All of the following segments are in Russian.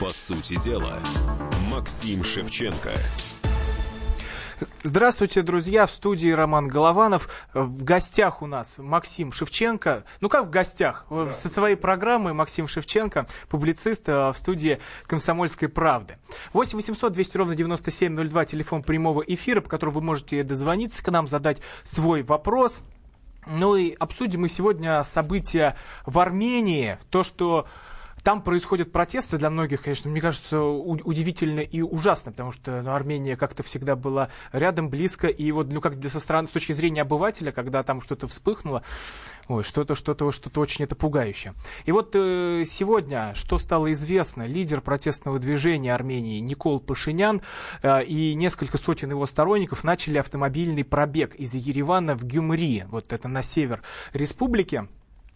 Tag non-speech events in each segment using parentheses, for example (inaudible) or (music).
По сути дела, Максим Шевченко. Здравствуйте, друзья. В студии Роман Голованов. В гостях у нас Максим Шевченко. Ну как в гостях? Да. Со своей программой Максим Шевченко, публицист э, в студии «Комсомольской правды». 8 800 200 ровно 9702, телефон прямого эфира, по которому вы можете дозвониться к нам, задать свой вопрос. Ну и обсудим мы сегодня события в Армении. То, что там происходят протесты для многих, конечно, мне кажется, удивительно и ужасно, потому что ну, Армения как-то всегда была рядом, близко, и вот, ну, как со стороны, с точки зрения обывателя, когда там что-то вспыхнуло, ой, что-то, что-то, что-то очень это пугающее. И вот э, сегодня, что стало известно, лидер протестного движения Армении Никол Пашинян э, и несколько сотен его сторонников начали автомобильный пробег из Еревана в Гюмри, вот это на север республики.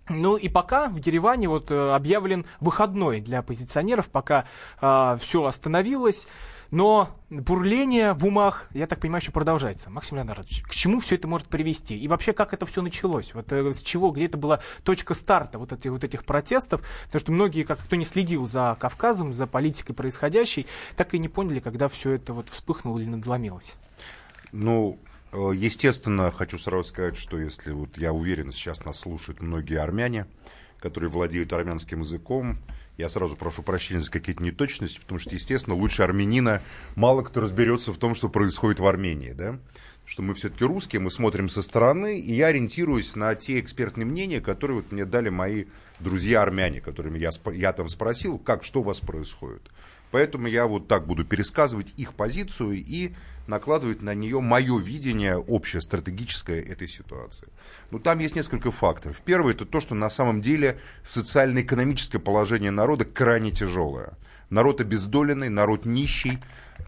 Ну и пока в Ереване вот э, объявлен выходной для оппозиционеров, пока э, а, все остановилось. Но бурление в умах, я так понимаю, еще продолжается. Максим Леонардович, к чему все это может привести? И вообще, как это все началось? Вот э, с чего, где это была точка старта вот, этих вот этих протестов? Потому что многие, как кто не следил за Кавказом, за политикой происходящей, так и не поняли, когда все это вот вспыхнуло или надломилось. Ну, естественно, хочу сразу сказать, что если вот я уверен, сейчас нас слушают многие армяне, которые владеют армянским языком, я сразу прошу прощения за какие-то неточности, потому что, естественно, лучше армянина мало кто разберется в том, что происходит в Армении, да? Что мы все-таки русские, мы смотрим со стороны, и я ориентируюсь на те экспертные мнения, которые вот мне дали мои друзья-армяне, которыми я, я там спросил, как, что у вас происходит. Поэтому я вот так буду пересказывать их позицию и накладывать на нее мое видение общее стратегическое этой ситуации. Ну, там есть несколько факторов. Первый – это то, что на самом деле социально-экономическое положение народа крайне тяжелое. Народ обездоленный, народ нищий,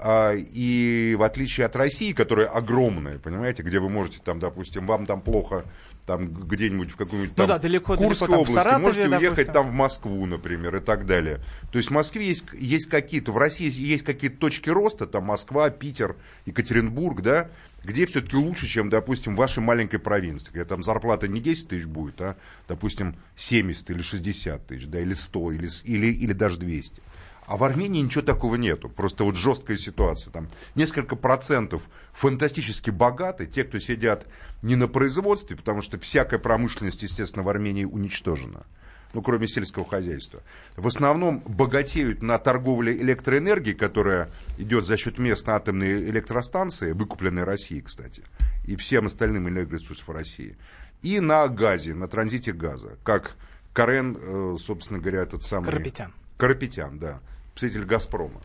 а, и в отличие от России, которая огромная, понимаете, где вы можете там, допустим, вам там плохо там где-нибудь в какую-нибудь ну там ну да, далеко, Курской далеко, области, Саратове, можете допустим. уехать там в Москву, например, и так далее. То есть в Москве есть, есть какие-то, в России есть какие-то точки роста, там Москва, Питер, Екатеринбург, да, где все-таки лучше, чем, допустим, в вашей маленькой провинции, где там зарплата не 10 тысяч будет, а, допустим, 70 или 60 тысяч, да, или 100, или, или, или даже 200. А в Армении ничего такого нету. Просто вот жесткая ситуация. Там несколько процентов фантастически богаты, те, кто сидят не на производстве, потому что всякая промышленность, естественно, в Армении уничтожена. Ну, кроме сельского хозяйства. В основном богатеют на торговле электроэнергией, которая идет за счет местной атомной электростанции, выкупленной Россией, кстати, и всем остальным энергоресурсам России. И на газе, на транзите газа, как Карен, э, собственно говоря, этот самый... Карапетян. Карапетян, да представитель «Газпрома».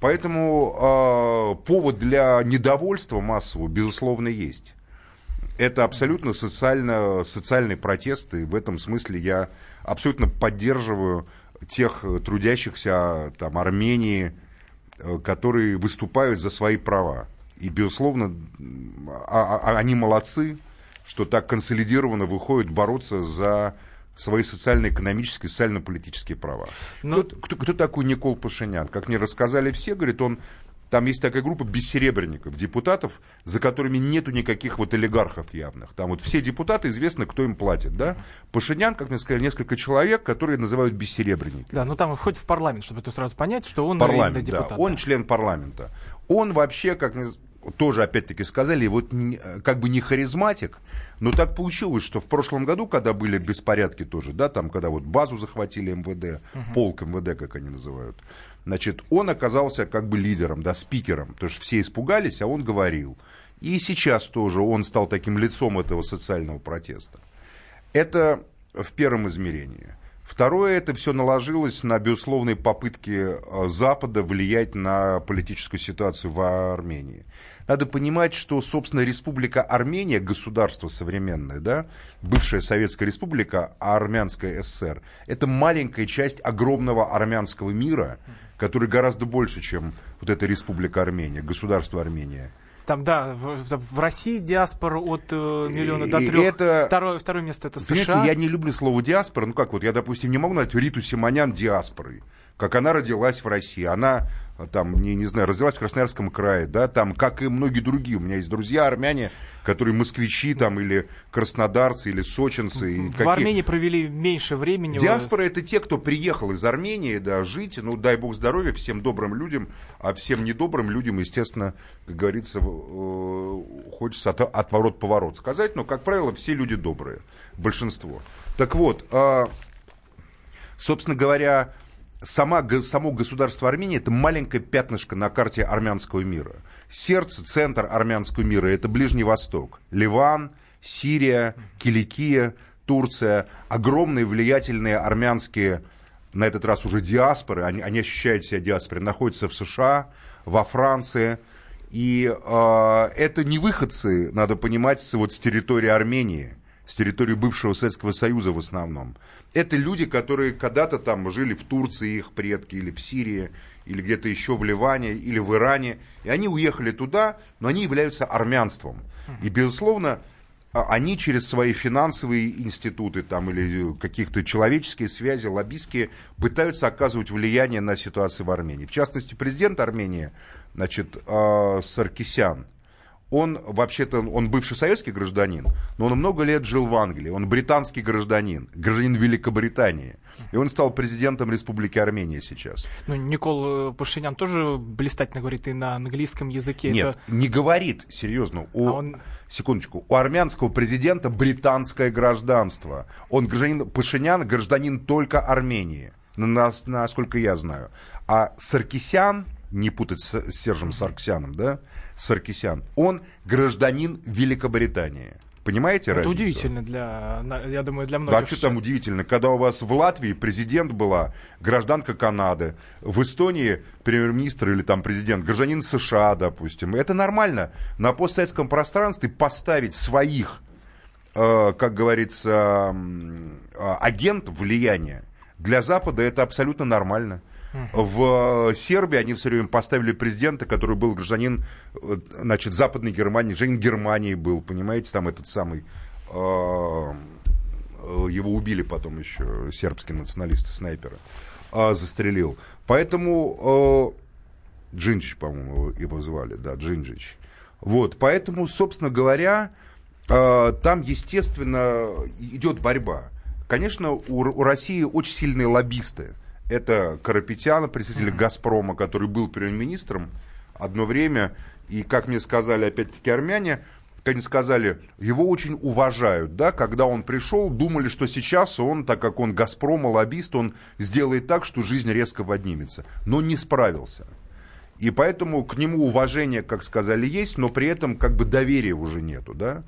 Поэтому э, повод для недовольства массового, безусловно, есть. Это абсолютно социально, социальный протест, и в этом смысле я абсолютно поддерживаю тех трудящихся там, Армении, э, которые выступают за свои права. И, безусловно, а, а, они молодцы, что так консолидированно выходят бороться за свои социально-экономические, социально-политические права. Но... Кто, кто, кто такой Никол Пашинян? Как мне рассказали все, говорит, он там есть такая группа бессеребренников, депутатов, за которыми нету никаких вот олигархов явных. Там вот все депутаты известно, кто им платит, да. Пашинян, как мне сказали, несколько человек, которые называют бессеребренники. Да, ну там входит в парламент, чтобы это сразу понять, что он парламент, депутат. Да, он член парламента. Он вообще, как мне тоже опять-таки сказали, вот как бы не харизматик, но так получилось, что в прошлом году, когда были беспорядки тоже, да, там, когда вот базу захватили МВД, угу. полк МВД, как они называют, значит, он оказался как бы лидером, да, спикером, потому что все испугались, а он говорил. И сейчас тоже он стал таким лицом этого социального протеста. Это в первом измерении. Второе, это все наложилось на безусловные попытки э, Запада влиять на политическую ситуацию в Армении. Надо понимать, что, собственно, Республика Армения, государство современное, да, бывшая Советская Республика, Армянская ССР, это маленькая часть огромного армянского мира, который гораздо больше, чем вот эта Республика Армения, государство Армения. Там, да, в, в России диаспора от э, миллиона до трех. Это, второе, второе место это США. Понимаете, я не люблю слово диаспора. Ну как вот, я, допустим, не могу назвать Риту Симонян диаспорой как она родилась в России. Она там, не, не знаю, развивать в Красноярском крае, да, там, как и многие другие. У меня есть друзья армяне, которые москвичи там, или краснодарцы, или сочинцы. И В какие... Армении провели меньше времени. Диаспора это те, кто приехал из Армении, да, жить, ну, дай бог здоровья всем добрым людям, а всем недобрым людям, естественно, как говорится, э, хочется от, отворот-поворот сказать, но, как правило, все люди добрые, большинство. Так вот, а, собственно говоря, сама, само государство Армения это маленькое пятнышко на карте армянского мира. Сердце, центр армянского мира это Ближний Восток, Ливан, Сирия, Киликия, Турция, огромные влиятельные армянские, на этот раз уже диаспоры, они, они ощущают себя диаспорой, находятся в США, во Франции. И э, это не выходцы, надо понимать, с, вот, с территории Армении, с территории бывшего Советского Союза в основном. Это люди, которые когда-то там жили в Турции, их предки, или в Сирии, или где-то еще в Ливане, или в Иране. И они уехали туда, но они являются армянством. И, безусловно, а они через свои финансовые институты там, или каких-то человеческие связи, лоббистские, пытаются оказывать влияние на ситуацию в Армении. В частности, президент Армении, значит, э, Саркисян, он вообще-то, он бывший советский гражданин, но он много лет жил в Англии, он британский гражданин, гражданин Великобритании. И он стал президентом Республики Армения сейчас. Ну, Никол э, Пашинян тоже блистательно говорит и на английском языке. Нет, Это... не говорит, серьезно. У, А он- Секундочку. У армянского президента британское гражданство. Он гражданин, Пашинян гражданин только Армении, на- на- насколько я знаю. А Саркисян, не путать с, с Сержем Сарксяном, да, Саркисян, он гражданин Великобритании. Понимаете Это разницу? удивительно для, я думаю, для Да, многих. а что там удивительно, когда у вас в Латвии президент была гражданка Канады, в Эстонии премьер-министр или там президент гражданин США, допустим. Это нормально. На постсоветском пространстве поставить своих, э, как говорится, э, агентов влияния для Запада это абсолютно нормально. В э, Сербии они все время поставили президента, который был гражданин, э, значит, Западной Германии, гражданин Германии был, понимаете, там этот самый э, э, его убили потом еще сербские националисты, снайперы, а, застрелил. Поэтому э, Джинджич, по-моему, его звали, да, Джинджич. Вот, поэтому, собственно говоря, э, там, естественно, идет борьба. Конечно, у, у России очень сильные лоббисты. Это Карапетян, представитель «Газпрома», который был премьер-министром одно время. И, как мне сказали, опять-таки, армяне, как они сказали, его очень уважают, да, когда он пришел, думали, что сейчас он, так как он Газпрома, лоббист, он сделает так, что жизнь резко поднимется. Но не справился. И поэтому к нему уважение, как сказали, есть, но при этом как бы доверия уже нету, да.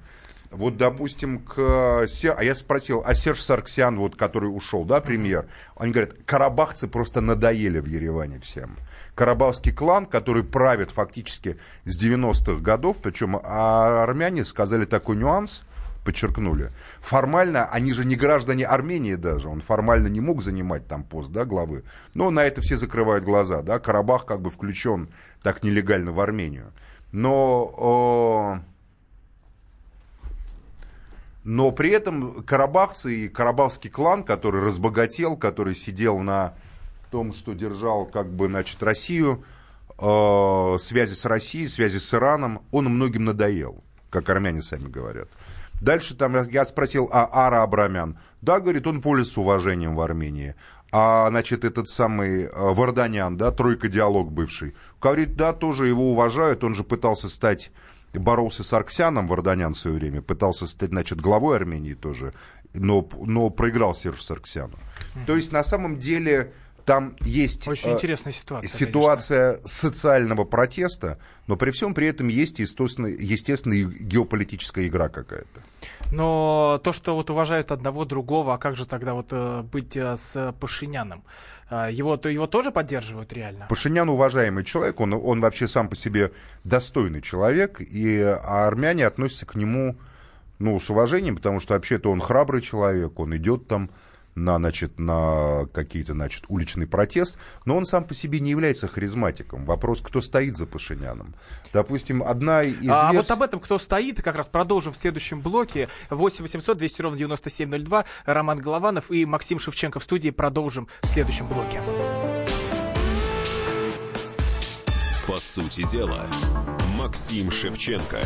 Вот, допустим, к... Се- А я спросил, а Серж Сарксян, вот, который ушел, да, премьер, они говорят, карабахцы просто надоели в Ереване всем. Карабахский клан, который правит фактически с 90-х годов, причем а армяне сказали такой нюанс, подчеркнули. Формально, они же не граждане Армении даже, он формально не мог занимать там пост, да, главы. Но на это все закрывают глаза, да, Карабах как бы включен так нелегально в Армению. Но... но при этом карабахцы и карабахский клан, который разбогател, который сидел на том, что держал как бы, значит, Россию, э, связи с Россией, связи с Ираном, он многим надоел, как армяне сами говорят. Дальше там я- я спросил, а Ара Абрамян? Да, говорит, он пользуется уважением в Армении. А, значит, этот самый э, Варданян, да, тройка диалог бывший, говорит, да, тоже его уважают, он же пытался стать, боролся с Арксяном, Варданян в свое время, пытался стать, значит, главой Армении тоже, но, но проиграл Сержу Сарксяну. То есть, на самом деле, там есть... Очень э, интересная ситуация. ситуация социального протеста, но при всем при этом есть, естественно, естественно геополитическая игра какая-то. Но то, что вот уважают одного другого, а как же тогда вот э, быть э, с Пашиняном? Его, то его тоже поддерживают реально? Пашинян уважаемый человек, он, он вообще сам по себе достойный человек, и а армяне относятся к нему ну, с уважением, потому что вообще-то он храбрый человек, он идет там на, значит, на какие-то, значит, уличный протест, но он сам по себе не является харизматиком. Вопрос, кто стоит за Пашиняном. Допустим, одна из А вот об этом, кто стоит, как раз продолжим в следующем блоке. 8 800 200 ровно 9702. Роман Голованов и Максим Шевченко в студии. Продолжим в следующем блоке. По сути дела, Максим Шевченко.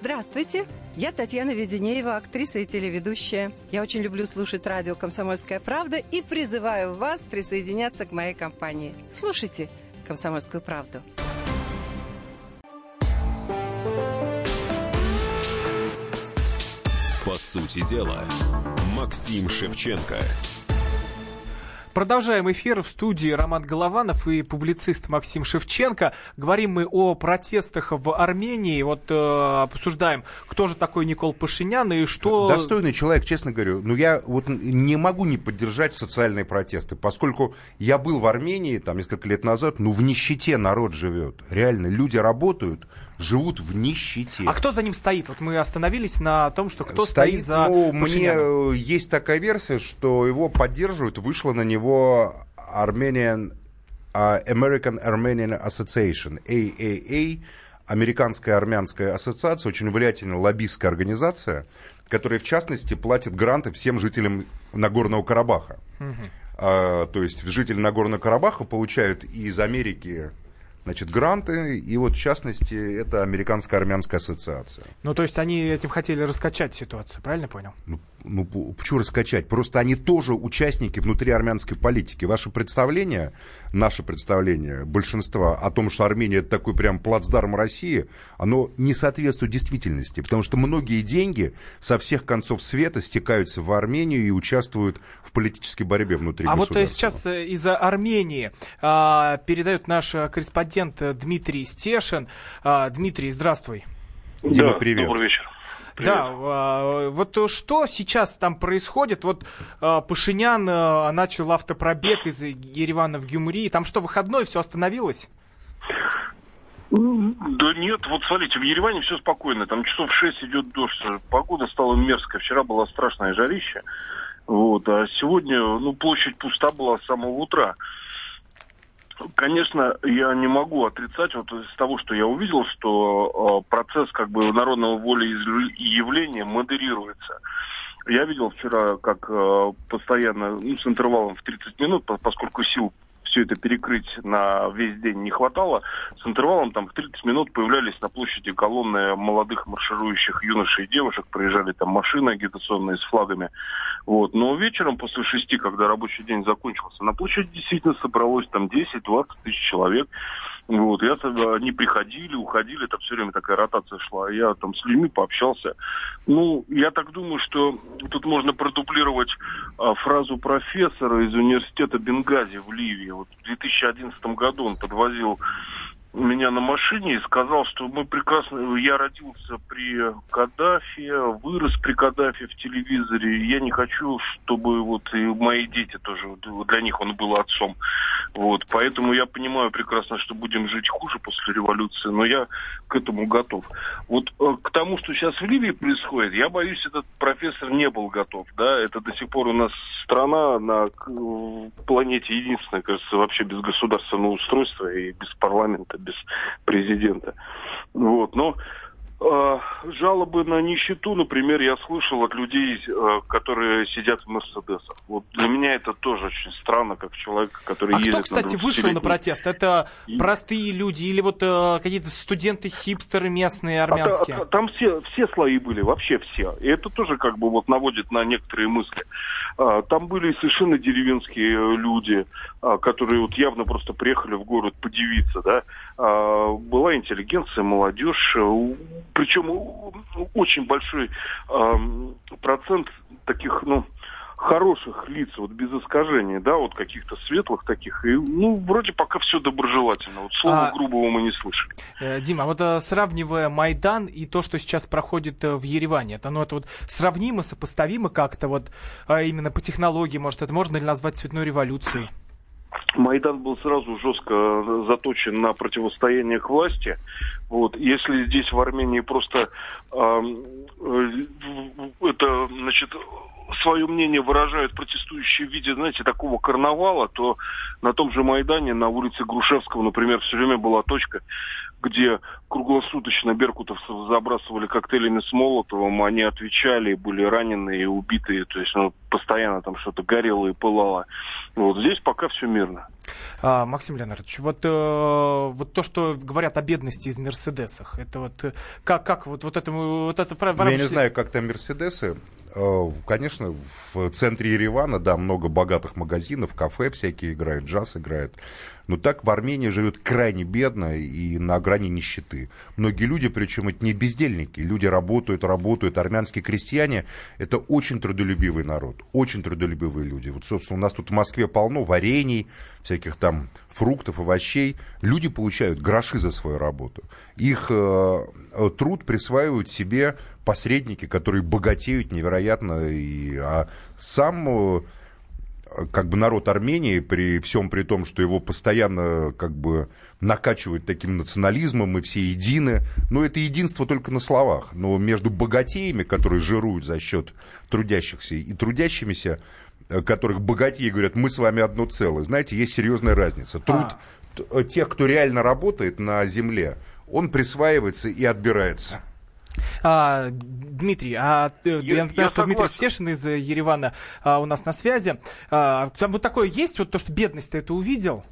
Здравствуйте, я Татьяна Веденеева, актриса и телеведущая. Я очень люблю слушать радио «Комсомольская правда» и призываю вас присоединяться к моей компании. Слушайте «Комсомольскую правду». По сути дела, Максим Шевченко. Продолжаем эфир в студии Роман Голованов и публицист Максим Шевченко. Говорим мы о протестах в Армении. Вот э, обсуждаем, кто же такой Никол Пашинян и что... Достойный человек, честно говорю. Но я вот не могу не поддержать социальные протесты, поскольку я был в Армении там несколько лет назад, ну в нищете народ живет. Реально, люди работают, живут в нищете. А кто за ним стоит? Вот мы остановились на том, что кто стоит, стоит за ну, Пашиняном. Мне есть такая версия, что его поддерживают, вышла на него Armenian, uh, American Armenian Association, AAA, Американская армянская ассоциация, очень влиятельная лоббистская организация, которая, в частности, платит гранты всем жителям Нагорного Карабаха. Угу. Uh, то есть жители Нагорного Карабаха получают из Америки значит, гранты, и вот в частности это Американская армянская ассоциация. Ну, то есть они этим хотели раскачать ситуацию, правильно понял? Ну, ну почему раскачать? Просто они тоже участники внутри армянской политики. Ваше представление, наше представление большинства о том, что Армения это такой прям плацдарм России, оно не соответствует действительности, потому что многие деньги со всех концов света стекаются в Армению и участвуют в политической борьбе внутри а государства. А вот сейчас э, из-за Армении а, передает наш корреспондент корреспондент э, Дмитрий Стешин. А, Дмитрий, здравствуй. Дима, да, привет. Добрый вечер. Привет. Да, а, вот что сейчас там происходит? Вот а, Пашинян начал автопробег из Еревана в Гюмри. Там что, выходной, все остановилось? Да нет, вот смотрите, в Ереване все спокойно. Там часов 6 идет дождь. Погода стала мерзкая. Вчера было страшное жарище. Вот, а сегодня, ну, площадь пуста была с самого утра. Конечно, я не могу отрицать вот из того, что я увидел, что э, процесс как бы народного волеизъявления модерируется. Я видел вчера, как э, постоянно, ну, с интервалом в 30 минут, поскольку сил все это перекрыть на весь день не хватало, с интервалом там в 30 минут появлялись на площади колонны молодых марширующих юношей и девушек, проезжали там машины агитационные с флагами. Вот. Но вечером после шести, когда рабочий день закончился, на площади действительно собралось там 10-20 тысяч человек. Вот, я они приходили, уходили, это все время такая ротация шла. Я там с людьми пообщался. Ну, я так думаю, что тут можно продублировать а, фразу профессора из университета Бенгази в Ливии. Вот в 2011 году он подвозил меня на машине и сказал, что мы прекрасно... Я родился при Каддафе, вырос при Каддафе в телевизоре. Я не хочу, чтобы вот и мои дети тоже... Для них он был отцом. Вот. Поэтому я понимаю прекрасно, что будем жить хуже после революции, но я к этому готов. Вот э, к тому, что сейчас в Ливии происходит, я боюсь, этот профессор не был готов. Да? Это до сих пор у нас страна на планете единственная, кажется, вообще без государственного устройства и без парламента без президента. Вот, но э, жалобы на нищету, например, я слышал от людей, э, которые сидят в Мерседесах. Вот для меня это тоже очень странно, как человек, который а ездит кто, кстати, на вышел на протест? Это И... простые люди или вот э, какие-то студенты-хипстеры местные, армянские? А, а, там все, все слои были, вообще все. И это тоже как бы вот наводит на некоторые мысли. А, там были совершенно деревенские люди, а, которые вот явно просто приехали в город подивиться, да. А, была интеллигенция, молодежь, причем очень большой процент таких, ну, хороших лиц, вот без искажений, да, вот каких-то светлых таких. И, ну, вроде пока все доброжелательно. Вот слова а, грубого мы не слышим. Э, Дима, вот э, сравнивая Майдан и то, что сейчас проходит э, в Ереване, это, ну, это вот сравнимо, сопоставимо как-то вот именно по технологии, может, это можно ли назвать цветной революцией? Майдан был сразу жестко заточен на противостояние к власти. Вот. Если здесь в Армении просто э, это, значит, свое мнение выражают протестующие в виде, знаете, такого карнавала, то на том же Майдане, на улице Грушевского, например, все время была точка, где круглосуточно беркутовцев забрасывали коктейлями с Молотовым, они отвечали, были раненые и убитые, то есть ну, постоянно там что-то горело и пылало. Вот здесь пока все мирно. А, Максим Леонардович, вот, э, вот то, что говорят о бедности из Мерседесах, это вот э, как, как вот, вот это... Вот это ну, я не знаю, как там Мерседесы, Э, конечно, в центре Еревана, да, много богатых магазинов, кафе всякие играют, джаз играет. Но так в Армении живет крайне бедно и на грани нищеты. Многие люди, причем это не бездельники, люди работают, работают. Армянские крестьяне – это очень трудолюбивый народ, очень трудолюбивые люди. Вот, собственно, у нас тут в Москве полно варений, всяких там фруктов, овощей. Люди получают гроши за свою работу. Их э, труд присваивают себе посредники, которые богатеют невероятно. И, а сам э, как бы народ Армении, при всем при том, что его постоянно как бы накачивают таким национализмом, мы все едины. Но это единство только на словах. Но между богатеями, которые жируют за счет трудящихся, и трудящимися, э, которых богатеи говорят, мы с вами одно целое, знаете, есть серьезная разница. Труд а. тех, кто реально работает на земле, он присваивается и отбирается. А, Дмитрий, а я, я напоминаю, что согласен. Дмитрий Стешин из э, Еревана а, у нас на связи. А, там вот такое есть, вот то, что бедность ты это увидел?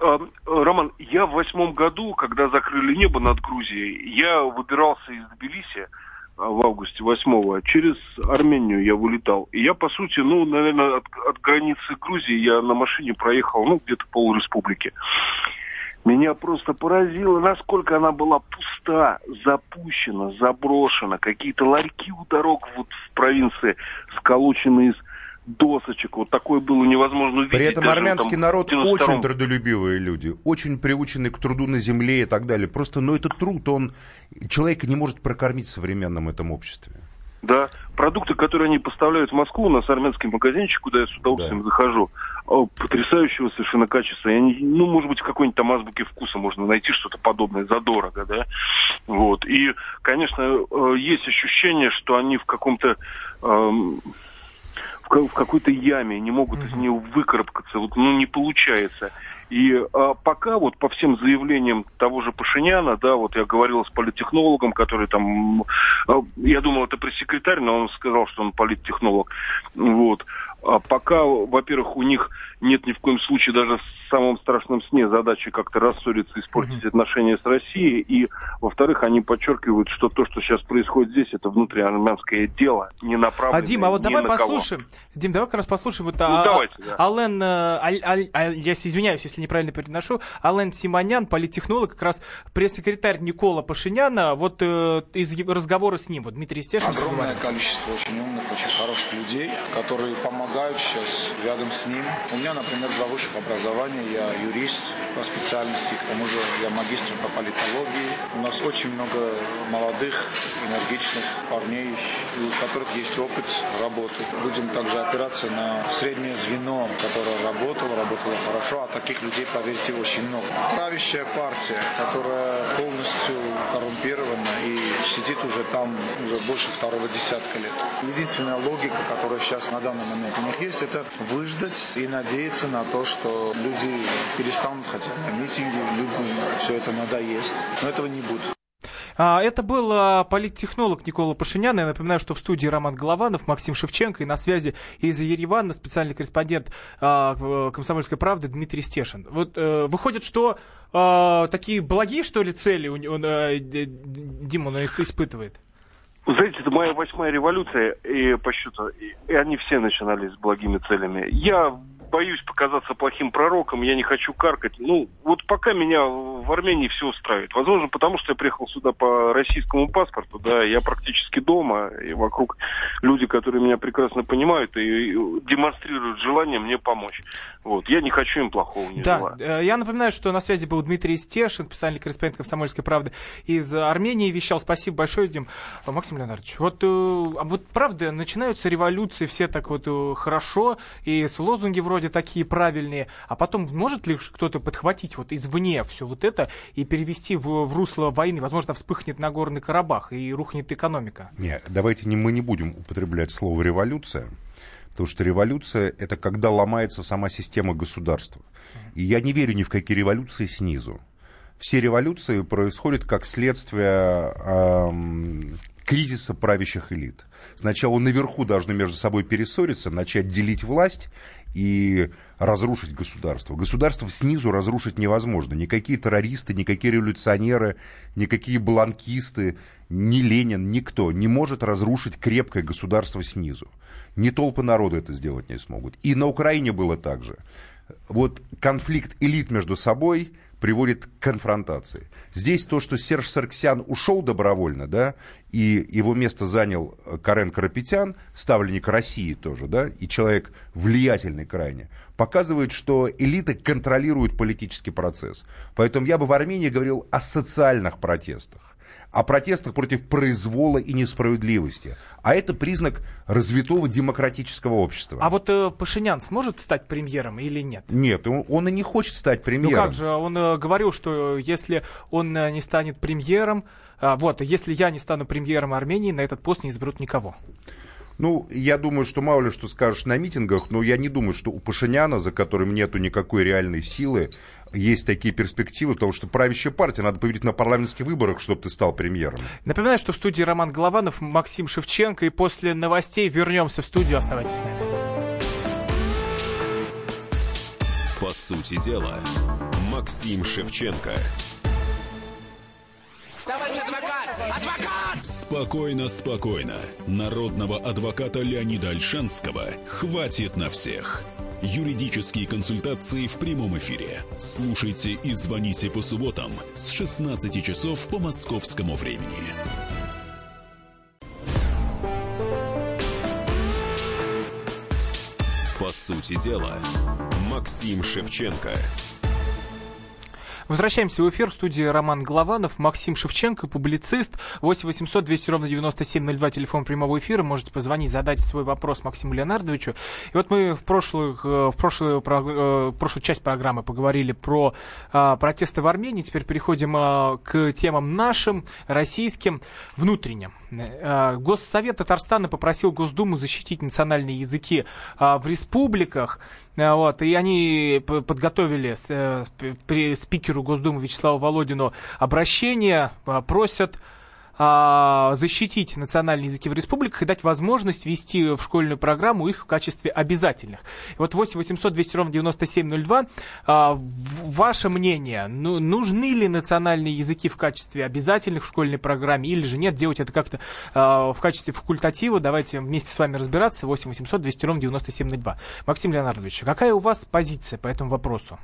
А, Роман, я в восьмом году, когда закрыли небо над Грузией, я выбирался из Тбилиси а, в августе восьмого, через Армению я вылетал. И я, по сути, ну, наверное, от, от границы Грузии я на машине проехал, ну, где-то пол республики. Меня просто поразило, насколько она была пуста, запущена, заброшена. Какие-то ларьки у дорог вот в провинции сколочены из досочек. Вот такое было невозможно увидеть. При этом армянский там, народ очень трудолюбивые люди, очень приучены к труду на земле и так далее. Просто, но этот труд, он человека не может прокормить в современном этом обществе. Да, продукты, которые они поставляют в Москву, у нас армянский магазинчик, куда я с удовольствием да. захожу, потрясающего совершенно качества. Я не, ну, может быть, в какой-нибудь там азбуке вкуса можно найти что-то подобное задорого, да. Вот. И, конечно, э, есть ощущение, что они в каком-то эм, в какой-то яме, не могут из нее выкарабкаться, вот, ну, не получается. И а, пока вот по всем заявлениям того же Пашиняна, да, вот я говорил с политтехнологом, который там, а, я думал, это пресс-секретарь, но он сказал, что он политтехнолог, вот. А пока, во-первых, у них нет ни в коем случае даже в самом страшном сне задачи как-то рассориться, испортить mm-hmm. отношения с Россией. И, во-вторых, они подчеркивают, что то, что сейчас происходит здесь, это внутриармянское дело, не направленное А, Дим, а вот давай послушаем. Кого. Дим, давай как раз послушаем. Вот, ну, а, давайте, да. Ален, а, а, а, я извиняюсь, если неправильно переношу, Ален Симонян, политтехнолог, как раз пресс-секретарь Никола Пашиняна, вот э, из разговора с ним, вот Дмитрий Стешин. Огромное количество очень умных, очень хороших людей, которые помогают сейчас рядом с ним. У меня, например, два высших образования. Я юрист по специальности, к тому же я магистр по политологии. У нас очень много молодых, энергичных парней, у которых есть опыт работы. Будем также опираться на среднее звено, которое работало, работало хорошо, а таких людей, поверьте, очень много. Правящая партия, которая полностью коррумпирована и сидит уже там уже больше второго десятка лет. Единственная логика, которая сейчас на данный момент у них есть, это выждать и надеяться на то, что люди перестанут ходить на митинги, людям все это надоест. Но этого не будет. А, это был а, политтехнолог Никола Пашинян. Я напоминаю, что в студии Роман Голованов, Максим Шевченко и на связи из Еревана специальный корреспондент а, «Комсомольской правды» Дмитрий Стешин. Вот э, выходит, что такие благие, что ли, цели э, Дима испытывает? Знаете, это моя восьмая революция, и по счету, и они все начинались с благими целями. Я боюсь показаться плохим пророком, я не хочу каркать. Ну, вот пока меня в Армении все устраивает. Возможно, потому что я приехал сюда по российскому паспорту, да, я практически дома, и вокруг люди, которые меня прекрасно понимают и демонстрируют желание мне помочь. Вот, я не хочу им плохого, не Да, желаю. Э, я напоминаю, что на связи был Дмитрий Стешин, специальный корреспондент «Комсомольской правды» из Армении вещал. Спасибо большое, Дим. Максим Леонардович, вот, э, а вот правда, начинаются революции все так вот э, хорошо, и с лозунги вроде вроде такие правильные, а потом может ли кто-то подхватить вот извне все вот это и перевести в, в русло войны? Возможно, вспыхнет Нагорный Карабах и рухнет экономика. Нет, давайте не, мы не будем употреблять слово «революция». Потому что революция – это когда ломается сама система государства. И я не верю ни в какие революции снизу. Все революции происходят как следствие эм, кризиса правящих элит. Сначала наверху должны между собой перессориться, начать делить власть и разрушить государство. Государство снизу разрушить невозможно. Никакие террористы, никакие революционеры, никакие бланкисты, ни Ленин, никто не может разрушить крепкое государство снизу. Ни толпы народа это сделать не смогут. И на Украине было так же. Вот конфликт элит между собой приводит к конфронтации. Здесь то, что Серж Сарксян ушел добровольно, да, и его место занял э, Карен Карапетян, ставленник России тоже, да, и человек влиятельный крайне, показывает, что элиты контролируют политический процесс. Поэтому я бы в Армении говорил о социальных протестах о протестах против произвола и несправедливости. А это признак развитого демократического общества. А вот э, Пашинян сможет стать премьером или нет? Нет, он, он и не хочет стать премьером. Ну как же, он э, говорил, что если он э, не станет премьером, э, вот, если я не стану премьером Армении, на этот пост не изберут никого. Ну, я думаю, что мало ли что скажешь на митингах, но я не думаю, что у Пашиняна, за которым нету никакой реальной силы, есть такие перспективы, потому что правящая партия, надо победить на парламентских выборах, чтобы ты стал премьером. Напоминаю, что в студии Роман Голованов, Максим Шевченко, и после новостей вернемся в студию. Оставайтесь с нами. По сути дела, Максим Шевченко. Товарищ адвокат! Адвокат! Спокойно, спокойно. Народного адвоката Леонида Альшанского хватит на всех. Юридические консультации в прямом эфире. Слушайте и звоните по субботам с 16 часов по московскому времени. По сути дела, Максим Шевченко. Возвращаемся в эфир в студии Роман Голованов, Максим Шевченко, публицист. 8 800 200 ровно 9702, телефон прямого эфира. Можете позвонить, задать свой вопрос Максиму Леонардовичу. И вот мы в, прошлых, э, в, прошлую, в прошлую часть программы поговорили про а, протесты в Армении. Теперь переходим к темам нашим, российским, внутренним. А, Госсовет Татарстана попросил Госдуму защитить национальные языки а, в республиках. А, вот, и они подготовили э, спикеру Госдумы Вячеславу Володину обращение, просят а, защитить национальные языки в республиках и дать возможность ввести в школьную программу их в качестве обязательных. Вот 8 800 200 ровно 9702. А, ваше мнение, ну, нужны ли национальные языки в качестве обязательных в школьной программе или же нет, делать это как-то а, в качестве факультатива? Давайте вместе с вами разбираться. 8 800 200 ровно 9702. Максим Леонардович, какая у вас позиция по этому вопросу?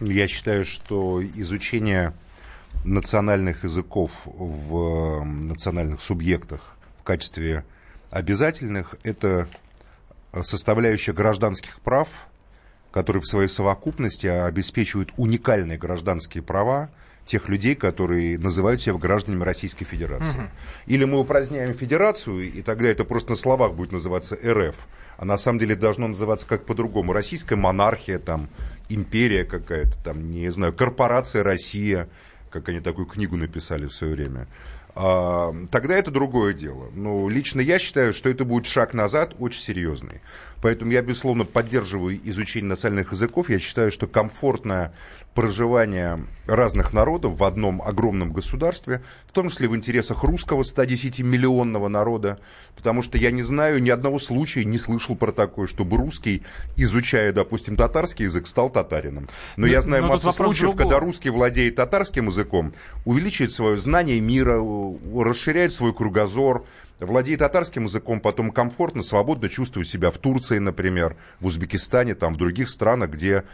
Я считаю, что изучение национальных языков в национальных субъектах в качестве обязательных – это составляющая гражданских прав, которые в своей совокупности обеспечивают уникальные гражданские права тех людей, которые называют себя гражданами Российской Федерации. Угу. Или мы упраздняем Федерацию, и тогда это просто на словах будет называться РФ, а на самом деле должно называться как по-другому. Российская монархия, там, империя какая-то, там, не знаю, корпорация Россия – как они такую книгу написали в свое время, а, тогда это другое дело. Но лично я считаю, что это будет шаг назад очень серьезный. Поэтому я, безусловно, поддерживаю изучение национальных языков. Я считаю, что комфортное проживание разных народов в одном огромном государстве, в том числе в интересах русского 110-миллионного народа, потому что я не знаю ни одного случая, не слышал про такое, чтобы русский, изучая, допустим, татарский язык, стал татарином. Но, но я знаю массу случаев, когда русский владеет татарским языком, увеличивает свое знание мира, расширяет свой кругозор, владеет татарским языком, потом комфортно, свободно чувствует себя в Турции, например, в Узбекистане, там, в других странах, где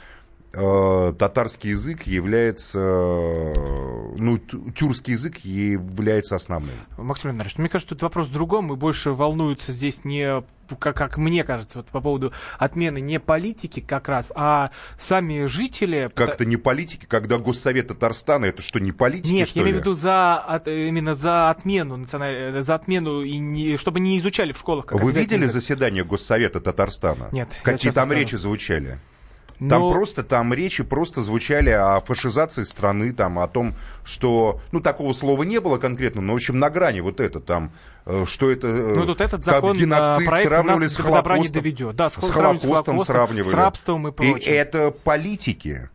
татарский язык является, ну, тюркский язык является основным. Максим Леонидович, мне кажется, тут вопрос в другом, и больше волнуются здесь не как, как мне кажется, вот по поводу отмены не политики как раз, а сами жители... Как-то не политики, когда Госсовет Татарстана, это что, не политики, Нет, я имею в виду за, от, именно за отмену, за отмену, и не, чтобы не изучали в школах. Вы видели язык. заседание Госсовета Татарстана? Нет. Какие там скажу. речи звучали? Там Но- просто, там речи просто звучали о фашизации страны, там, о том, что, ну, такого слова не было конкретно, но, в общем, на грани вот это там, э, что это... э, Ну, тут этот как закон, геноцид проект сравнивали нас с добра не Холокостом. доведет. Да, с с Холокостом Холокостом, сравнивали. с рабством и прочим. это политики.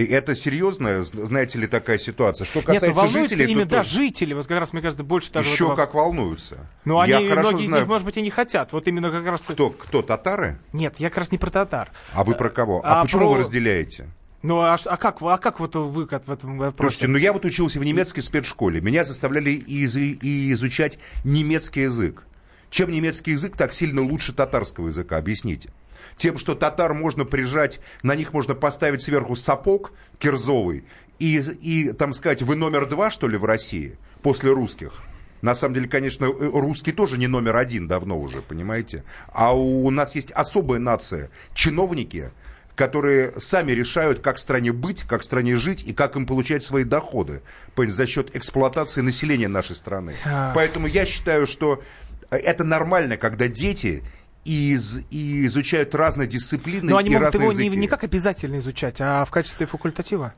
И это серьезная, знаете ли, такая ситуация. Что Нет, ну, касается волнуются жителей, именно, то да, тоже жители, вот как раз, мне кажется, больше даже... еще вот во- как волнуются. Ну, они, многие из знаю, них, может быть, и не хотят. Вот именно как раз... кто, кто, татары? Нет, я как раз не про татар. А вы про кого? А, А почему про- вы разделяете? Ну, а, а как, а как вот вы как в этом вопросе? Слушайте, ну я вот учился в немецкой спецшколе. Меня заставляли из- и изучать немецкий язык. Чем немецкий язык так сильно лучше татарского языка? Объясните. Тем, что татар можно прижать, на них можно поставить сверху сапог кирзовый и, и там сказать, вы номер два, что ли, в России после русских? На самом деле, конечно, э, русский тоже не номер один давно уже, понимаете? А у нас есть особая нация, чиновники, которые сами решают, как стране быть, как стране жить и как им получать свои доходы за счет эксплуатации населения нашей страны. А. Поэтому я считаю, что это нормально, когда дети из, и изучают разные дисциплины Но они и могут разные его не, языки. не как обязательно изучать, а в качестве факультатива.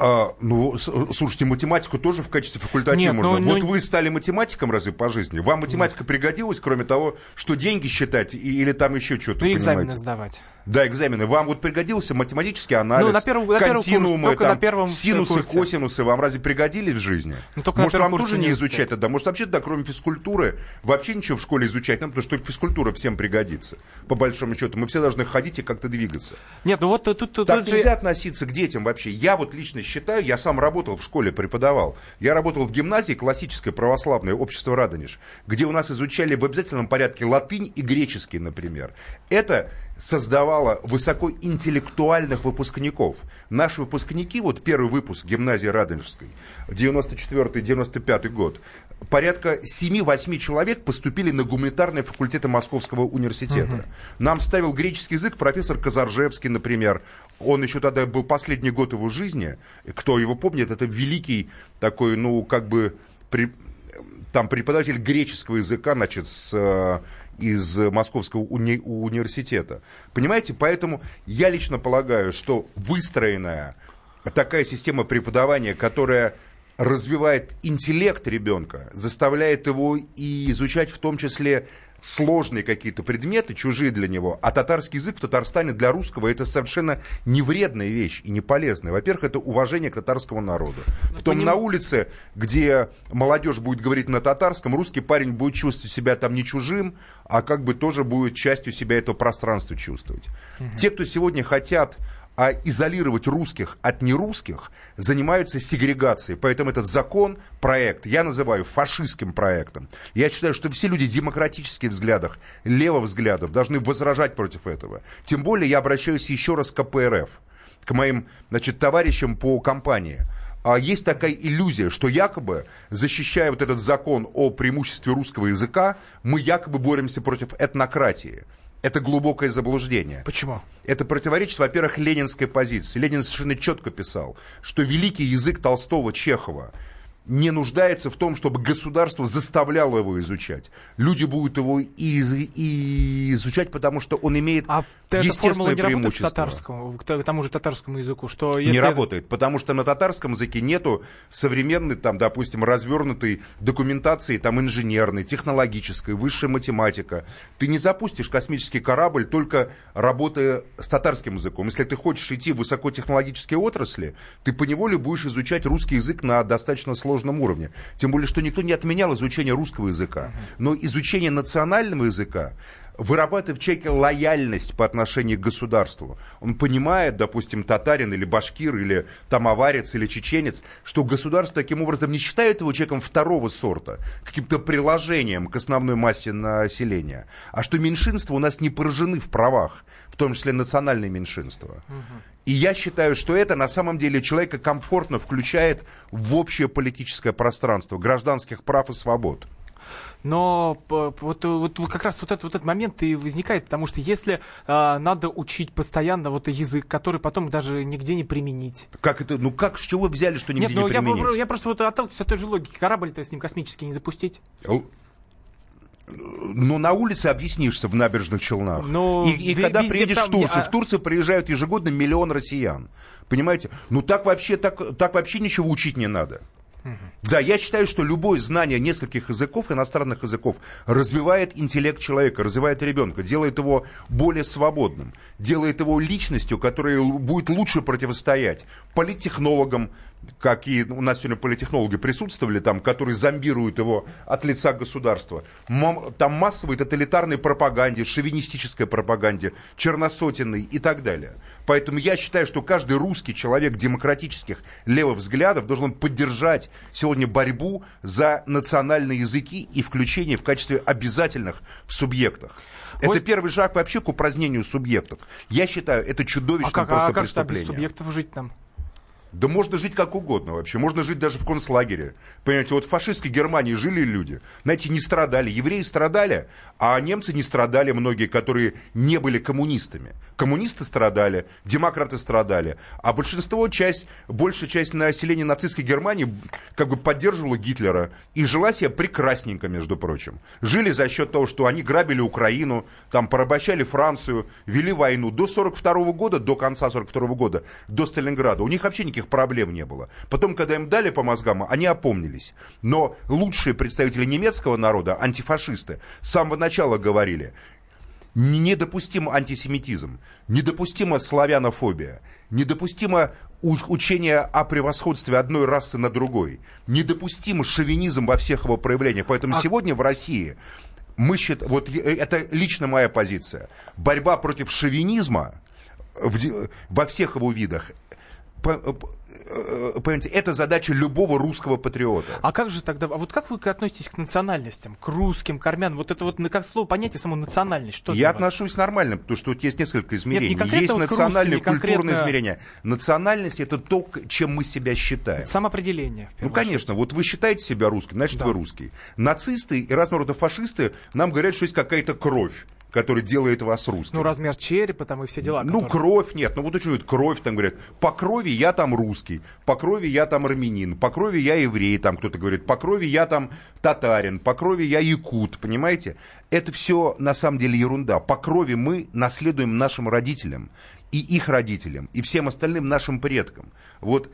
А, ну, слушайте, математику тоже в качестве факультатива Нет, можно. ну, вот ну- вы стали математиком разве по жизни? Вам математика пригодилась, кроме того, что деньги считать и- или там еще что-то, Ну, экзамены понимаете? сдавать. Да, экзамены. Вам вот пригодился математический анализ, Ну, на первом- на первом курсе, континуумы, там, на первом синусы, курсе. косинусы. Вам разве пригодились в жизни? Ну, только Может, вам тоже не изучать тогда? Может, вообще, да, кроме физкультуры, вообще ничего в школе изучать нам, потому что только физкультура всем пригодится. По большому счету. Мы все должны ходить и как-то двигаться. Нет, ну вот тут, тут, Так тут же... нельзя относиться к детям вообще. Я вот лично считаю, я сам работал в школе, преподавал. Я работал в гимназии классической православной, общество Радонеж, где у нас изучали в обязательном порядке латынь и греческий, например. Это создавало высокоинтеллектуальных выпускников. Наши выпускники, вот первый выпуск гимназии Радонежской, 94-95 год, порядка 7-8 человек поступили на гуманитарные факультеты Московского университета. Нам ставил греческий язык профессор Казаржевский, например. Он еще тогда был последний год его жизни. Кто его помнит, это великий такой, ну, как бы, при- там преподаватель греческого языка, значит, с, э, из Московского уни- университета. Понимаете, поэтому я лично полагаю, что выстроенная такая система преподавания, которая развивает интеллект ребенка, заставляет его и изучать в том числе сложные какие-то предметы, чужие для него, а татарский язык в Татарстане для русского это совершенно не вредная вещь и не полезная. Во-первых, это уважение к татарскому народу. Потом поним- на улице, где молодежь будет говорить на татарском, русский парень будет чувствовать себя там не чужим, а как бы тоже будет частью себя этого пространства чувствовать. Те, кто сегодня хотят а изолировать русских от нерусских, занимаются сегрегацией. Поэтому этот закон, проект, я называю фашистским проектом. Я считаю, что все люди демократических взглядах, левых взглядов должны возражать против этого. Тем более я обращаюсь еще раз к КПРФ, к моим значит, товарищам по компании. А есть такая иллюзия, что якобы, защищая вот этот закон о преимуществе русского языка, мы якобы боремся против этнократии. Это глубокое заблуждение. Почему? Это противоречит, во-первых, ленинской позиции. Ленин совершенно четко писал, что великий язык Толстого, Чехова не нуждается в том, чтобы государство заставляло его изучать. Люди будут его и, из- и изучать, потому что он имеет А естественное не к преимущество. татарскому, к тому же татарскому языку, что Не если... работает, потому что на татарском языке нету современной, там, допустим, развернутой документации, там, инженерной, технологической, высшая математика. Ты не запустишь космический корабль, только работая с татарским языком. Если ты хочешь идти в высокотехнологические отрасли, ты поневоле будешь изучать русский язык на достаточно сложном уровне. Тем более, что никто не отменял изучение русского языка. Но изучение национального языка вырабатывает в человеке лояльность по отношению к государству. Он понимает, допустим, татарин или башкир, или тамоварец, или чеченец, что государство таким образом не считает его человеком второго сорта, каким-то приложением к основной массе населения, а что меньшинства у нас не поражены в правах, в том числе национальные меньшинства. И я считаю, что это на самом деле человека комфортно включает в общее политическое пространство гражданских прав и свобод. Но вот, вот, вот как раз вот этот, вот этот момент и возникает, потому что если а, надо учить постоянно вот язык, который потом даже нигде не применить. Как это, ну как, с чего вы взяли, что нигде Нет, ну не я, применить? про- я просто вот отталкиваюсь от той же логики. Корабль-то с ним космический не запустить. Л- но на улице объяснишься в набережных Челнах. Ну, и и когда приедешь в Турцию, а- в Турцию приезжают ежегодно миллион россиян. Понимаете? Ну так вообще, так, так вообще ничего учить не надо. Да, я считаю, что любое знание нескольких языков, иностранных языков, развивает интеллект человека, развивает ребенка, делает его более свободным, делает его личностью, которая будет лучше противостоять политтехнологам, как и у нас сегодня политтехнологи присутствовали там, которые зомбируют его от лица государства. Там массовой тоталитарной пропаганде, шовинистической пропаганде, черносотенной и так далее. Поэтому я считаю, что каждый русский человек демократических левых взглядов должен поддержать сегодня борьбу за национальные языки и включение в качестве обязательных в субъектах. Это Ой. первый шаг вообще к упразднению субъектов. Я считаю, это чудовищное А как, просто а как же там без преступление. субъектов жить там? Да можно жить как угодно вообще. Можно жить даже в концлагере. Понимаете, вот в фашистской Германии жили люди, знаете, не страдали. Евреи страдали, а немцы не страдали, многие, которые не были коммунистами. Коммунисты страдали, демократы страдали. А большинство, часть, большая часть населения нацистской Германии как бы поддерживала Гитлера и жила себе прекрасненько, между прочим. Жили за счет того, что они грабили Украину, там порабощали Францию, вели войну до 42 года, до конца 42 года, до Сталинграда. У них вообще никаких проблем не было. Потом, когда им дали по мозгам, они опомнились. Но лучшие представители немецкого народа, антифашисты, с самого начала говорили, недопустим антисемитизм, недопустима славянофобия, недопустимо учение о превосходстве одной расы над другой, недопустим шовинизм во всех его проявлениях. Поэтому сегодня в России мы считаем, вот е- это лично моя позиция, борьба против шовинизма в во всех его видах, э, понимаете, это задача любого русского патриота. А как же тогда, а вот как вы относитесь к национальностям, к русским, к армянам? Вот это вот как слово понятие само национальность, что Я отношусь нормально, потому что тут есть несколько измерений. конкретно есть вот национальное, русским, не культурное конкретно- измерение. Национальность это то, чем мы себя считаем. Самоопределение. в Ну, конечно, вот вы считаете себя русским, значит, вы русский. Нацисты и разного рода фашисты нам говорят, что есть какая-то кровь, которая делает вас русским. Ну, размер черепа там и все дела. Ну, которые- кровь нет. Ну, вот вот кровь там говорят. По крови я там русский, по крови я там армянин, по крови я еврей, там кто-то говорит, по крови я там татарин, по крови я якут, понимаете? Это все на самом деле ерунда. По крови мы наследуем нашим родителям и их родителям, и всем остальным нашим предкам. Вот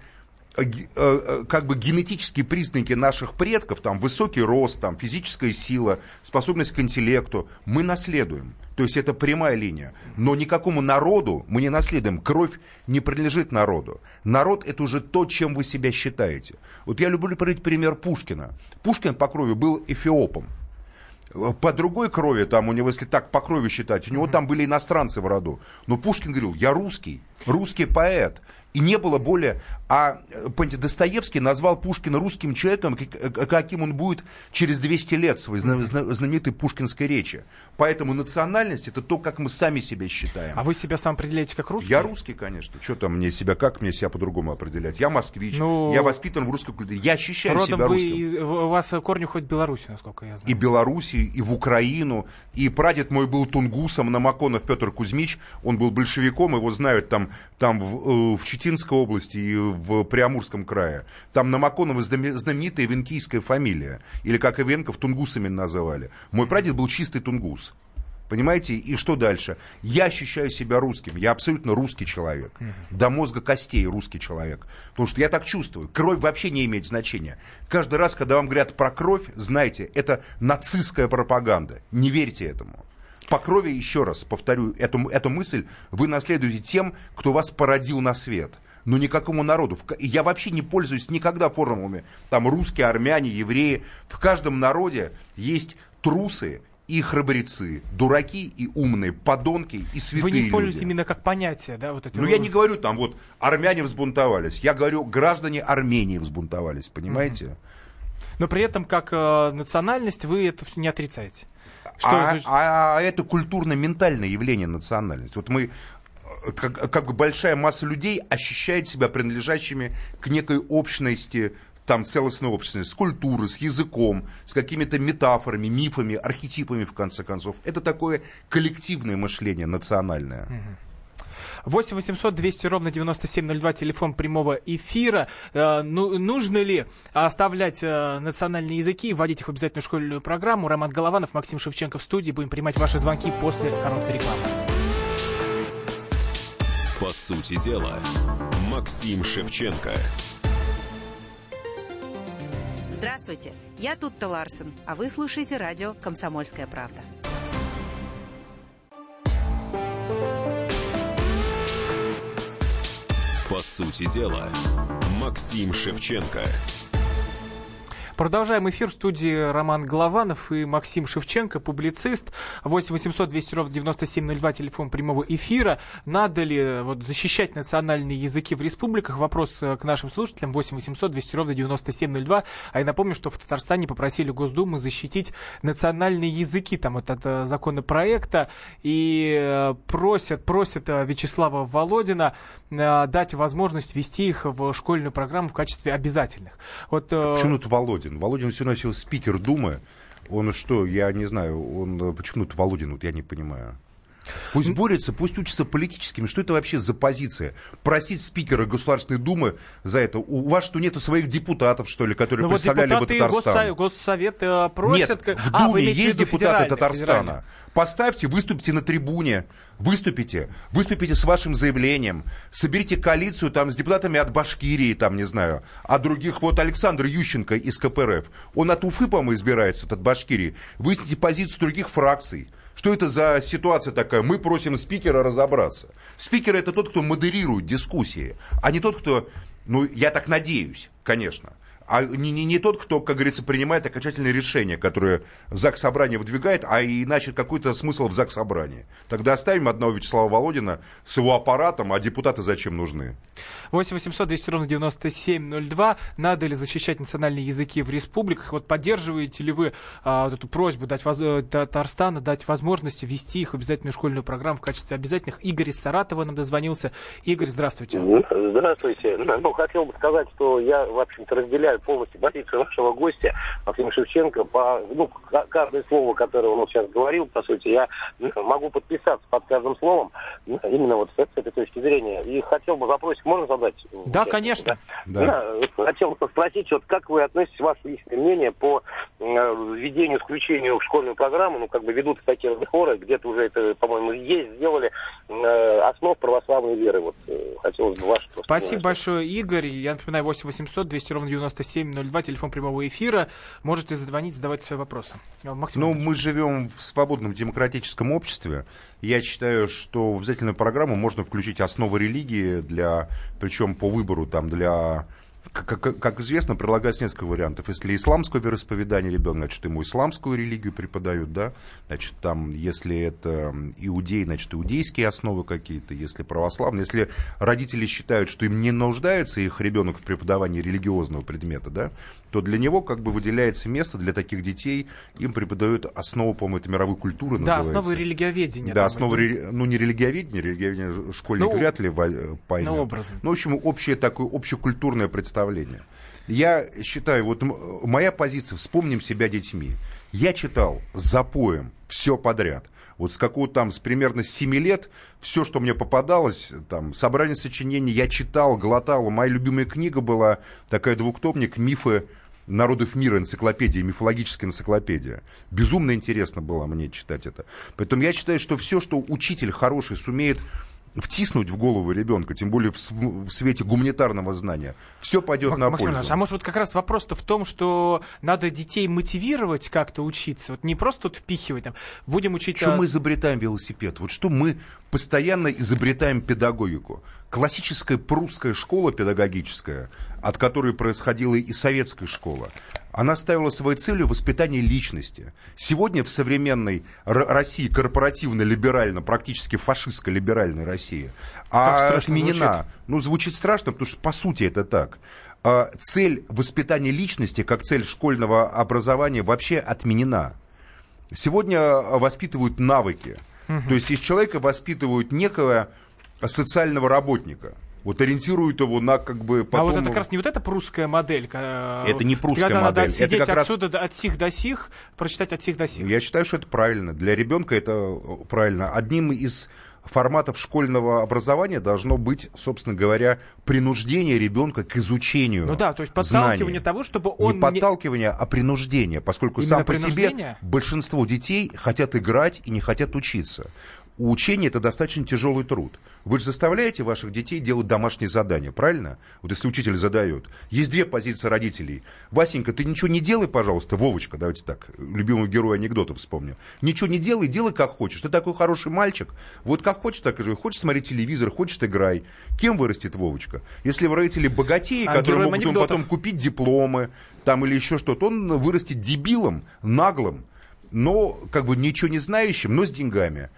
как бы генетические признаки наших предков, там высокий рост, там физическая сила, способность к интеллекту, мы наследуем. То есть это прямая линия. Но никакому народу мы не наследуем. Кровь не принадлежит народу. Народ это уже то, чем вы себя считаете. Вот я люблю приводить пример Пушкина. Пушкин по крови был эфиопом. По другой крови, там у него, если так по крови считать, у него там были иностранцы в роду. Но Пушкин говорил, я русский, русский поэт. И не было более... А, э, Достоевский назвал Пушкина русским человеком, э, каким он будет через 200 лет своей зна- зна- знаменитой пушкинской речи. Поэтому национальность это то, как мы сами себя считаем. А вы себя сам определяете как русский? Я русский, конечно. Что там мне себя, как мне себя по-другому определять? Я москвич, Ну, я воспитан в русской культуре. Я ощущаю Родом себя вы, русским из- у вас корни уходят в Беларусь, насколько я знаю. и Белоруссии, и в Украину. И прадед мой был тунгусом, Намаконов Петр Кузьмич. Он был большевиком, его знают там, там в, э, в Читинской области и в Приамурском крае. Там Намаконова знаме- знаменитая венкийская фамилия. Или как Ивенков тунгусами называли. Мой прадед был чистый тунгус. Понимаете? И что дальше? Я ощущаю себя русским. Я абсолютно русский человек. До мозга костей русский человек. Потому что я так чувствую. Кровь вообще не имеет значения. Каждый раз, когда вам говорят про кровь, знайте, это нацистская пропаганда. Не верьте этому. По крови, еще раз повторю эту, эту мысль, вы наследуете тем, кто вас породил на свет. Но никакому народу. Я вообще не пользуюсь никогда формулами. Там русские, армяне, евреи. В каждом народе есть трусы и храбрецы, дураки и умные, подонки и святые Вы не используете люди. именно как понятие, да, вот это. Ну, я не говорю там, вот, армяне взбунтовались. Я говорю, граждане Армении взбунтовались, понимаете? Но при этом как э, национальность вы это не отрицаете. Что а, значит- а это культурно-ментальное явление национальности. Вот мы, как, как бы большая масса людей ощущает себя принадлежащими к некой общности, там целостной общности, с культурой, с языком, с какими-то метафорами, мифами, архетипами, в конце концов. Это такое коллективное мышление национальное. 8 800 200 ровно 9702, телефон прямого эфира. Э, ну, нужно ли оставлять э, национальные языки, вводить их в обязательную школьную программу? Роман Голованов, Максим Шевченко в студии. Будем принимать ваши звонки после короткой рекламы. По сути дела, Максим Шевченко. Здравствуйте, я Тутта Ларсен, а вы слушаете радио «Комсомольская правда». По сути дела, Максим Шевченко. Продолжаем эфир в студии Роман Голованов и Максим Шевченко, публицист. 8 800 200 ровно 9702, телефон прямого эфира. Надо ли вот, защищать национальные языки в республиках? Вопрос э, к нашим слушателям. 8 800 200 ровно 9702. А я напомню, что в Татарстане попросили Госдуму защитить национальные языки там вот от э, законопроекта. И э, просят, просят Вячеслава Володина дать возможность ввести их в школьную программу в качестве обязательных. Вот, Почему тут Володин? Володин. Володин все носил спикер Думы. Он что, я не знаю, он почему то Володин, вот я не понимаю. Пусть борется, пусть учится политическими. Что это вообще за позиция? Просить спикера Государственной Думы за это. У вас что, нету своих депутатов, что ли, которые ну, представляли вот бы Татарстан? Госсовет, Госсовет э, просят... Нет, в а, Думе есть депутаты Татарстана. Поставьте, выступите на трибуне, выступите, выступите с вашим заявлением, соберите коалицию там с депутатами от Башкирии, там, не знаю, а других, вот Александр Ющенко из КПРФ, он от Уфы, по-моему, избирается, от Башкирии, выясните позицию других фракций, что это за ситуация такая? Мы просим спикера разобраться. Спикер это тот, кто модерирует дискуссии, а не тот, кто, ну, я так надеюсь, конечно, а не, не, не тот, кто, как говорится, принимает окончательные решения, которые ЗАГС Собрание выдвигает, а иначе какой-то смысл в ЗАГС Собрании. Тогда оставим одного Вячеслава Володина с его аппаратом, а депутаты зачем нужны? 8 800 200 ровно 9702. Надо ли защищать национальные языки в республиках? Вот поддерживаете ли вы а, вот эту просьбу дать воз... Э, Татарстана дать возможность ввести их в обязательную школьную программу в качестве обязательных? Игорь из Саратова нам дозвонился. Игорь, здравствуйте. Здравствуйте. Ну, хотел бы сказать, что я, в общем-то, разделяю полностью позицию нашего гостя Максима Шевченко. По, ну, каждое слово, которое он сейчас говорил, по сути, я могу подписаться под каждым словом именно вот с этой точки зрения. И хотел бы вопросик можно задать? Да, конечно. Да. Да. Хотел бы спросить, вот как вы относитесь, ваше личное мнение по э, введению, исключению в школьную программу, ну, как бы ведут такие разговоры, где-то уже это, по-моему, есть, сделали, э, основ православной веры. Вот э, хотелось бы ваше Спасибо мнение. большое, Игорь. Я напоминаю, 8 800 200 ровно 9702, телефон прямого эфира. Можете зазвонить, задавать свои вопросы. Максим ну, мы живем в свободном демократическом обществе. Я считаю, что в обязательную программу можно включить основы религии для, причем по выбору там для как, как, известно, прилагается несколько вариантов. Если исламское вероисповедание ребенка, значит, ему исламскую религию преподают, да, значит, там, если это иудей, значит, иудейские основы какие-то, если православные. Если родители считают, что им не нуждается их ребенок в преподавании религиозного предмета, да, то для него как бы выделяется место для таких детей, им преподают основу, по-моему, это мировой культуры да, называется. Да, основы религиоведения. Да, основы, ре... ну, не религиоведения, религиоведение школьник ну, вряд ли поймет. Ну, образно. Ну, в общем, общее такое, общекультурное представление. Я считаю, вот моя позиция, вспомним себя детьми. Я читал запоем все подряд. Вот с какого-то там, с примерно 7 лет, все, что мне попадалось, там, собрание сочинений, я читал, глотал. Моя любимая книга была такая двухтомник «Мифы народов мира энциклопедия, мифологическая энциклопедия. Безумно интересно было мне читать это. Поэтому я считаю, что все, что учитель хороший сумеет втиснуть в голову ребенка, тем более в, в свете гуманитарного знания, все пойдет М- на Максим пользу. а может вот как раз вопрос-то в том, что надо детей мотивировать как-то учиться, вот не просто вот впихивать там, будем учить... Что а... мы изобретаем велосипед? Вот что мы постоянно изобретаем педагогику. Классическая прусская школа педагогическая, от которой происходила и советская школа, она ставила своей целью воспитание личности. Сегодня в современной России, корпоративно-либерально, практически фашистско-либеральной России, а отменена, звучит. ну, звучит страшно, потому что по сути это так. А, цель воспитания личности, как цель школьного образования, вообще отменена. Сегодня воспитывают навыки. Угу. То есть из человека воспитывают некого социального работника вот ориентируют его на как бы потом... А вот это как раз не вот эта прусская модель. Это не прусская когда модель. Надо это как отсюда раз... от сих до сих, прочитать от сих до сих. Я считаю, что это правильно. Для ребенка это правильно. Одним из форматов школьного образования должно быть, собственно говоря, принуждение ребенка к изучению. Ну да, то есть подталкивание знаний. того, чтобы он... Не подталкивание, а принуждение, поскольку Именно сам по себе большинство детей хотят играть и не хотят учиться. У учения это достаточно тяжелый труд. Вы же заставляете ваших детей делать домашние задания, правильно? Вот если учитель задает. Есть две позиции родителей. Васенька, ты ничего не делай, пожалуйста. Вовочка, давайте так, любимого героя анекдота вспомню. Ничего не делай, делай как хочешь. Ты такой хороший мальчик. Вот как хочешь, так и живи. Хочешь смотреть телевизор, хочешь играй. Кем вырастет Вовочка? Если вы родители богатеи, А, которые могут ему анекдотов. потом купить дипломы там или еще что-то, он вырастет дебилом, наглым, но как бы ничего не знающим, но с деньгами.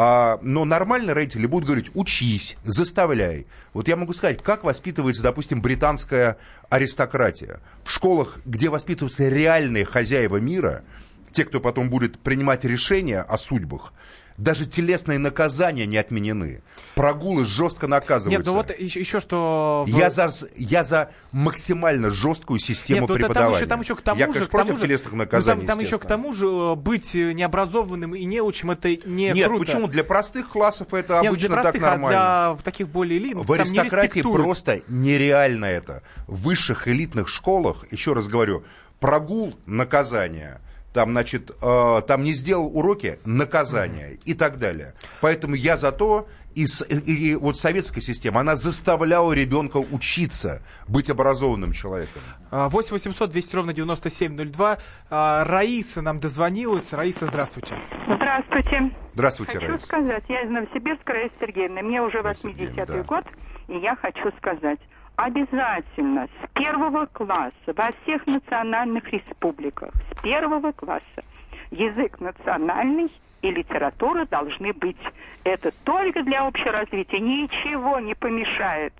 А, но нормальные родители будут говорить, учись, заставляй. Вот я могу сказать, как воспитывается, допустим, британская аристократия. В школах, где воспитываются реальные хозяева мира, те, кто потом будет принимать решения о судьбах, даже телесные наказания не отменены. Прогулы жестко наказываются. Нет, ну вот еще, еще что... Я за, я за максимально жесткую систему Нет, ну, это там преподавания. еще, там еще к тому я, же, конечно, к тому против же- телесных ну, наказаний, там, там еще к тому же э, быть необразованным и неучим это не Нет, круто. почему? Для простых классов это Нет, обычно простых, так нормально. а для таких более элитных В не аристократии респектуют. просто нереально это. В высших элитных школах, еще раз говорю, прогул – наказание. Там, значит, э, там не сделал уроки – наказание и так далее. Поэтому я за то, и, с- и- и вот советская система, она заставляла ребенка учиться, быть образованным человеком. А, 8 800 200 ровно 9702. А, Раиса нам дозвонилась. Раиса, здравствуйте. Здравствуйте. Здравствуйте, Хочу Раиса. сказать, я из Новосибирска, Раиса Сергеевна, мне уже 80-й год, и я хочу сказать, обязательно с первого класса во всех национальных республиках, с первого класса, язык национальный и литература должны быть. Это только для общего развития. Ничего не помешает.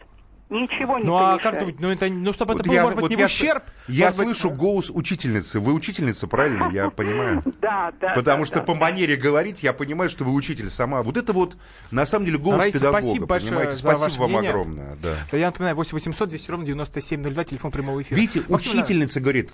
Ничего не Ну а как думаете, ну, это, ну чтобы Вот это было, я- может быть, вот не в я- ущерб? Я может быть, слышу голос учительницы. Вы учительница, правильно? Я (laughs) понимаю. Да, да. Потому что по манере говорить я понимаю, что вы учитель сама. Вот это вот на самом деле голос педагога. спасибо большое Спасибо вам огромное. Я напоминаю, 8 800 200 ровно 9702, телефон прямого эфира. Видите, учительница говорит,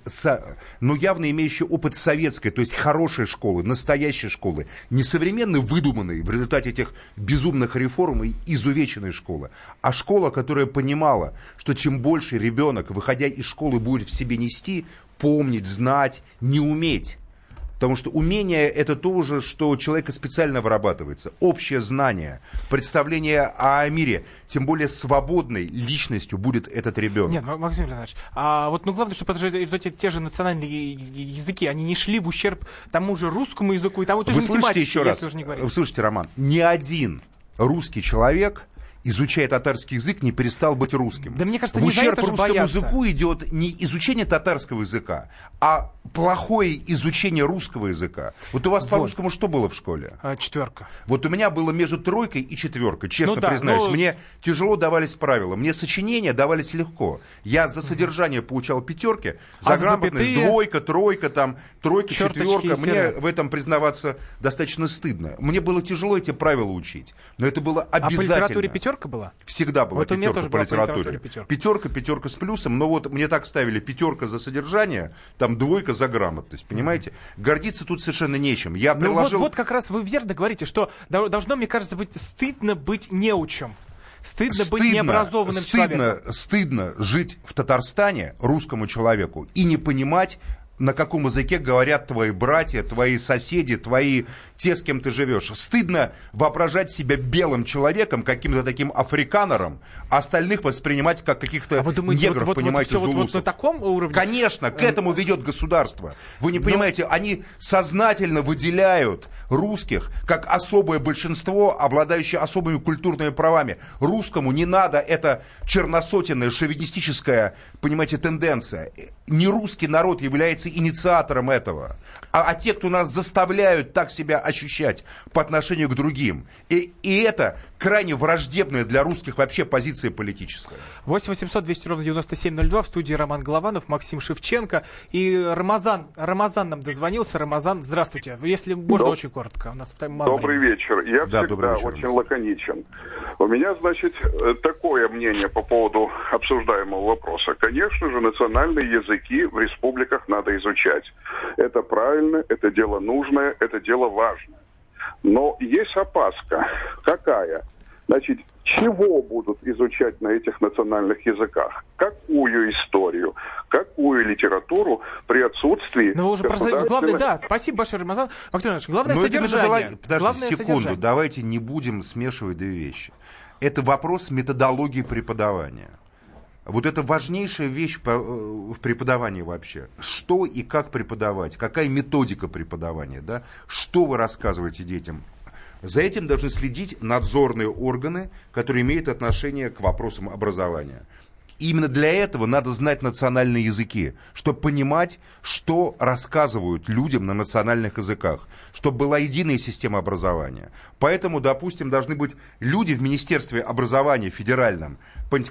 ну явно имеющая опыт советской, то есть хорошей школы, настоящей школы, не современной, выдуманной в результате этих безумных реформ и изувеченной школы, а школа, которая понимала, что чем больше ребенок, выходя из школы, будет в себе нести, помнить, знать, не уметь. Потому что умение это то же, что у человека специально вырабатывается. Общее знание, представление о мире, тем более свободной личностью будет этот ребенок. Нет, Ма- Максим Леонидович, а вот ну главное, же эти те же национальные языки, они не шли в ущерб тому же русскому языку и тому же Вы слышите еще раз? уже. Вы слышите, Роман? Ни один русский человек изучая татарский язык, не перестал быть русским. Да мне кажется, в ущерб русскому боятся. языку идет не изучение татарского языка, а плохое изучение русского языка. Вот у вас по Вот. русскому что было в школе? А, четверка. Вот у меня было между тройкой и четверкой, честно Ну да, признаюсь. ну- Мне тяжело давались правила. Мне сочинения давались легко. Я за содержание получал пятерки, за А за грамотность запятые? двойка, тройка, там, тройка, Черточки четверка. Мне в этом признаваться достаточно стыдно. Мне было тяжело эти правила учить. Но это было А по обязательно. литературе пятерка была? Всегда была Вот пятерка тоже по была по литературе. литературе пятерка. Пятерка, пятерка с плюсом. Но вот мне так ставили пятерка за содержание, там двойка за грамотность. Понимаете? Гордиться тут совершенно нечем. Я Ну приложил... вот, вот как раз вы верно говорите, что дол- должно, мне кажется, быть стыдно быть неучем. Стыдно, быть необразованным стыдно, человеком. стыдно жить в Татарстане русскому человеку и не понимать, на каком языке говорят твои братья, твои соседи, твои те, с кем ты живешь. Стыдно воображать себя белым человеком, каким-то таким африканером, а остальных воспринимать как каких-то А вы думаете, негров, вот, вот, понимаете, вот, вот на таком уровне? Конечно, к этому ведет государство. Вы не Ну- понимаете, они сознательно выделяют русских как особое большинство, обладающее особыми культурными правами. Русскому не надо эта черносотенная шовинистическая, понимаете, тенденция. Не русский народ является инициатором этого, а, а те, кто нас заставляют так себя ощущать по отношению к другим. И, и это крайне враждебная для русских вообще позиция политическая. 8 800 200 ровно 9702 в студии Роман Голованов, Максим Шевченко и Рамазан. Рамазан нам дозвонился. Рамазан, здравствуйте. Если можно, Доб- очень коротко. У нас в тайм- мало Добрый времени. вечер. Я Да, добрый всегда вечер, очень Алексей. лаконичен. У меня, значит, э, такое мнение по поводу обсуждаемого вопроса. Конечно же, национальные языки в республиках надо изучать. Это правильно, это дело нужное, это дело важное. Но есть опаска. Какая? Значит, чего будут изучать на этих национальных языках? Какую историю? Какую литературу при отсутствии... Ну, уже государственных... Главное, да, спасибо большое, Рамазан Максимович. Главное Но содержание. Это, подожди главное секунду, содержание. давайте не будем смешивать две вещи. Это вопрос методологии преподавания. Вот это важнейшая вещь в, в преподавании вообще. Что и как преподавать, какая методика преподавания, да? Что вы рассказываете детям? За этим должны следить надзорные органы, которые имеют отношение к вопросам образования. Именно для этого надо знать национальные языки, чтобы понимать, что рассказывают людям на национальных языках, чтобы была единая система образования. Поэтому, допустим, должны быть люди в Министерстве образования федеральном,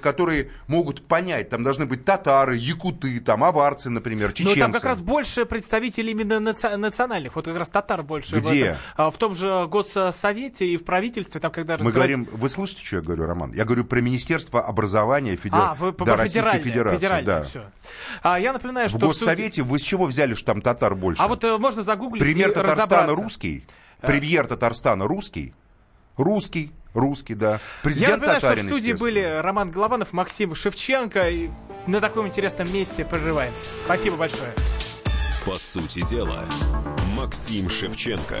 которые могут понять, там должны быть татары, якуты, там аварцы, например, чеченцы. Ну, там как раз больше представителей именно наци- национальных, вот как раз татар больше. Где? В, этом, а, в том же Госсовете и в правительстве, там когда Мы говорим, вы слышите, что я говорю, Роман? Я говорю про Министерство образования Федер... а, вы, да, Российской Федерации. Да. Все. А, я напоминаю, что... В Госсовете вы с чего взяли, что там татар больше? А вот э, можно загуглить Премьер и Татарстана русский? Премьер Татарстана русский? Русский. Русский, да. Президент Я напоминаю, Татарин, что в студии были Роман Голованов, Максим Шевченко. И на таком интересном месте прорываемся. Спасибо большое. По сути дела, Максим Шевченко.